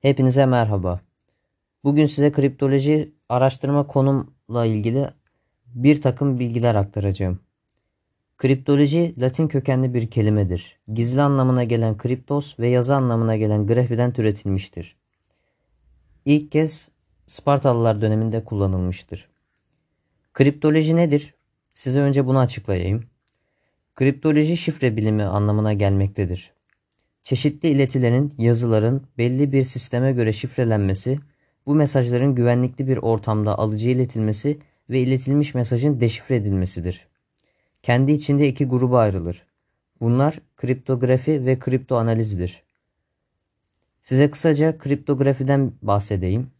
Hepinize merhaba. Bugün size kriptoloji araştırma konumla ilgili bir takım bilgiler aktaracağım. Kriptoloji Latin kökenli bir kelimedir. Gizli anlamına gelen kriptos ve yazı anlamına gelen grafiden türetilmiştir. İlk kez Spartalılar döneminde kullanılmıştır. Kriptoloji nedir? Size önce bunu açıklayayım. Kriptoloji şifre bilimi anlamına gelmektedir. Çeşitli iletilerin, yazıların belli bir sisteme göre şifrelenmesi, bu mesajların güvenlikli bir ortamda alıcıya iletilmesi ve iletilmiş mesajın deşifre edilmesidir. Kendi içinde iki gruba ayrılır. Bunlar kriptografi ve kriptoanalizdir. Size kısaca kriptografiden bahsedeyim.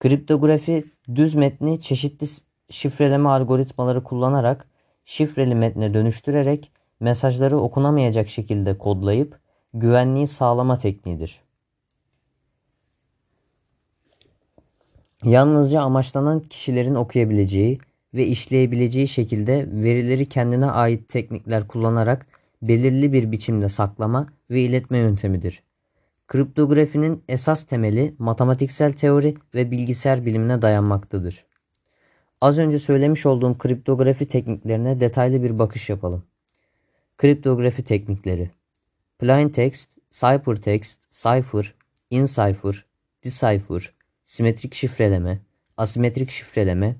Kriptografi düz metni çeşitli şifreleme algoritmaları kullanarak şifreli metne dönüştürerek mesajları okunamayacak şekilde kodlayıp güvenliği sağlama tekniğidir. Yalnızca amaçlanan kişilerin okuyabileceği ve işleyebileceği şekilde verileri kendine ait teknikler kullanarak belirli bir biçimde saklama ve iletme yöntemidir. Kriptografinin esas temeli matematiksel teori ve bilgisayar bilimine dayanmaktadır. Az önce söylemiş olduğum kriptografi tekniklerine detaylı bir bakış yapalım. Kriptografi teknikleri Plain text, ciphertext, cipher, incipher, decipher, simetrik şifreleme, asimetrik şifreleme,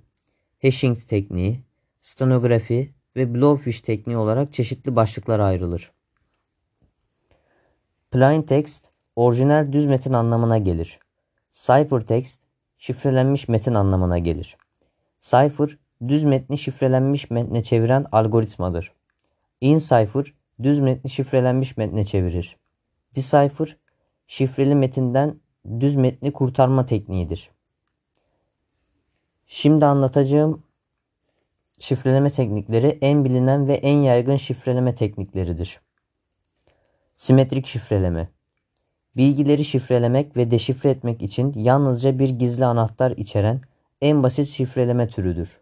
hashing tekniği, stenografi ve blowfish tekniği olarak çeşitli başlıklara ayrılır. Plain text, orijinal düz metin anlamına gelir. Ciphertext, şifrelenmiş metin anlamına gelir. Cipher, düz metni şifrelenmiş metne çeviren algoritmadır. InCipher, düz metni şifrelenmiş metne çevirir. Decipher, şifreli metinden düz metni kurtarma tekniğidir. Şimdi anlatacağım şifreleme teknikleri en bilinen ve en yaygın şifreleme teknikleridir. Simetrik şifreleme Bilgileri şifrelemek ve deşifre etmek için yalnızca bir gizli anahtar içeren en basit şifreleme türüdür.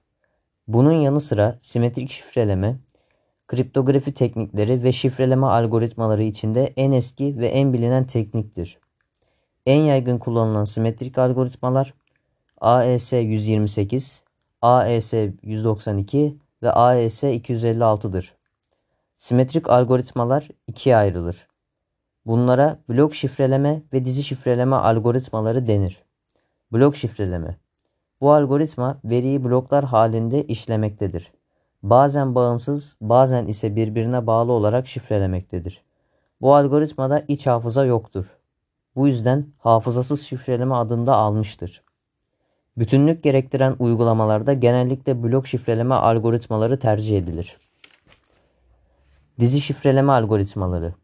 Bunun yanı sıra simetrik şifreleme, kriptografi teknikleri ve şifreleme algoritmaları içinde en eski ve en bilinen tekniktir. En yaygın kullanılan simetrik algoritmalar AES 128, AES 192 ve AES 256'dır. Simetrik algoritmalar ikiye ayrılır. Bunlara blok şifreleme ve dizi şifreleme algoritmaları denir. Blok şifreleme Bu algoritma veriyi bloklar halinde işlemektedir. Bazen bağımsız, bazen ise birbirine bağlı olarak şifrelemektedir. Bu algoritmada iç hafıza yoktur. Bu yüzden hafızasız şifreleme adında almıştır. Bütünlük gerektiren uygulamalarda genellikle blok şifreleme algoritmaları tercih edilir. Dizi şifreleme algoritmaları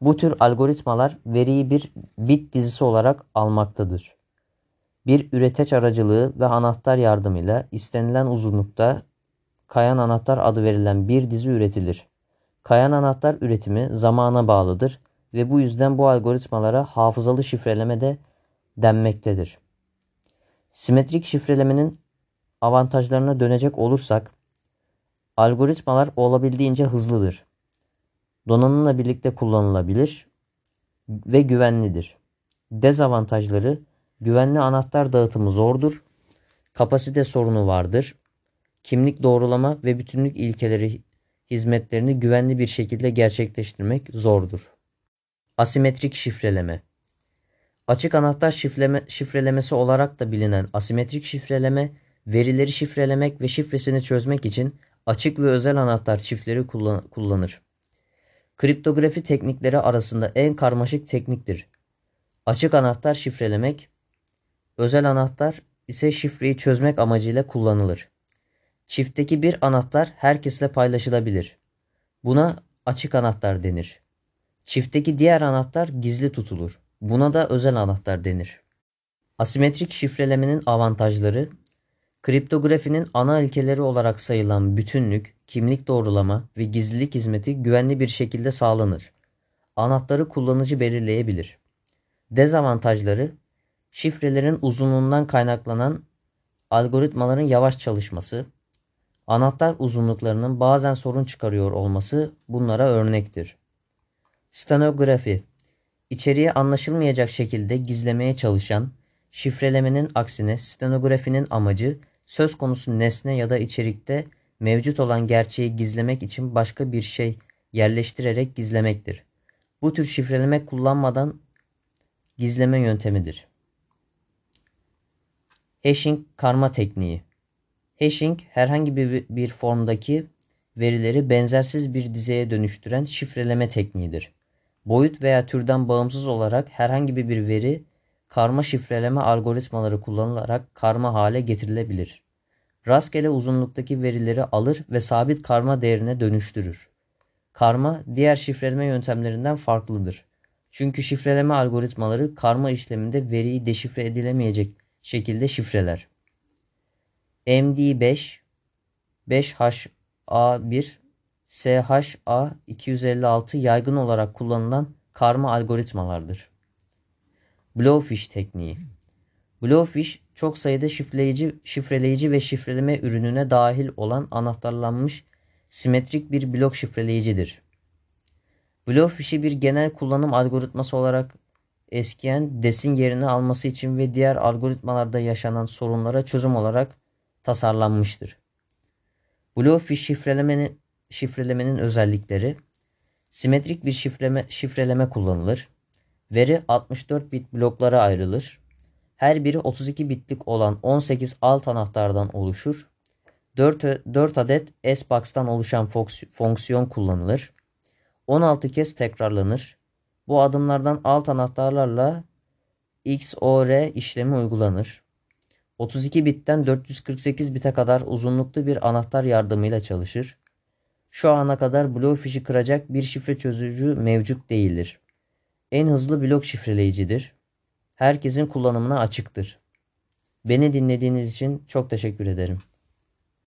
Bu tür algoritmalar veriyi bir bit dizisi olarak almaktadır. Bir üreteç aracılığı ve anahtar yardımıyla istenilen uzunlukta kayan anahtar adı verilen bir dizi üretilir. Kayan anahtar üretimi zamana bağlıdır ve bu yüzden bu algoritmalara hafızalı şifreleme de denmektedir. Simetrik şifrelemenin avantajlarına dönecek olursak, algoritmalar olabildiğince hızlıdır. Donanımla birlikte kullanılabilir ve güvenlidir. Dezavantajları güvenli anahtar dağıtımı zordur, kapasite sorunu vardır, kimlik doğrulama ve bütünlük ilkeleri hizmetlerini güvenli bir şekilde gerçekleştirmek zordur. Asimetrik şifreleme Açık anahtar şifreleme, şifrelemesi olarak da bilinen asimetrik şifreleme, verileri şifrelemek ve şifresini çözmek için açık ve özel anahtar çiftleri kullan kullanır. Kriptografi teknikleri arasında en karmaşık tekniktir. Açık anahtar şifrelemek, özel anahtar ise şifreyi çözmek amacıyla kullanılır. Çiftteki bir anahtar herkesle paylaşılabilir. Buna açık anahtar denir. Çiftteki diğer anahtar gizli tutulur. Buna da özel anahtar denir. Asimetrik şifrelemenin avantajları Kriptografinin ana ilkeleri olarak sayılan bütünlük, kimlik doğrulama ve gizlilik hizmeti güvenli bir şekilde sağlanır. Anahtarı kullanıcı belirleyebilir. Dezavantajları şifrelerin uzunluğundan kaynaklanan algoritmaların yavaş çalışması, Anahtar uzunluklarının bazen sorun çıkarıyor olması bunlara örnektir. Stenografi İçeriği anlaşılmayacak şekilde gizlemeye çalışan, şifrelemenin aksine stenografinin amacı söz konusu nesne ya da içerikte mevcut olan gerçeği gizlemek için başka bir şey yerleştirerek gizlemektir. Bu tür şifreleme kullanmadan gizleme yöntemidir. Hashing karma tekniği. Hashing herhangi bir, bir formdaki verileri benzersiz bir dizeye dönüştüren şifreleme tekniğidir. Boyut veya türden bağımsız olarak herhangi bir veri karma şifreleme algoritmaları kullanılarak karma hale getirilebilir. Rastgele uzunluktaki verileri alır ve sabit karma değerine dönüştürür. Karma diğer şifreleme yöntemlerinden farklıdır. Çünkü şifreleme algoritmaları karma işleminde veriyi deşifre edilemeyecek şekilde şifreler. MD5, 5HA1, SHA256 yaygın olarak kullanılan karma algoritmalardır. Blowfish tekniği. Blowfish çok sayıda şifreleyici, şifreleyici ve şifreleme ürününe dahil olan anahtarlanmış simetrik bir blok şifreleyicidir. Blowfish'i bir genel kullanım algoritması olarak eskiyen desin yerini alması için ve diğer algoritmalarda yaşanan sorunlara çözüm olarak tasarlanmıştır. Blowfish şifrelemenin, şifrelemenin özellikleri simetrik bir şifreleme, şifreleme kullanılır. Veri 64 bit bloklara ayrılır. Her biri 32 bitlik olan 18 alt anahtardan oluşur. 4, 4 adet S-Box'tan oluşan fonksiyon kullanılır. 16 kez tekrarlanır. Bu adımlardan alt anahtarlarla XOR işlemi uygulanır. 32 bitten 448 bite kadar uzunluklu bir anahtar yardımıyla çalışır. Şu ana kadar Bluefish'i kıracak bir şifre çözücü mevcut değildir. En hızlı blok şifreleyicidir. Herkesin kullanımına açıktır. Beni dinlediğiniz için çok teşekkür ederim.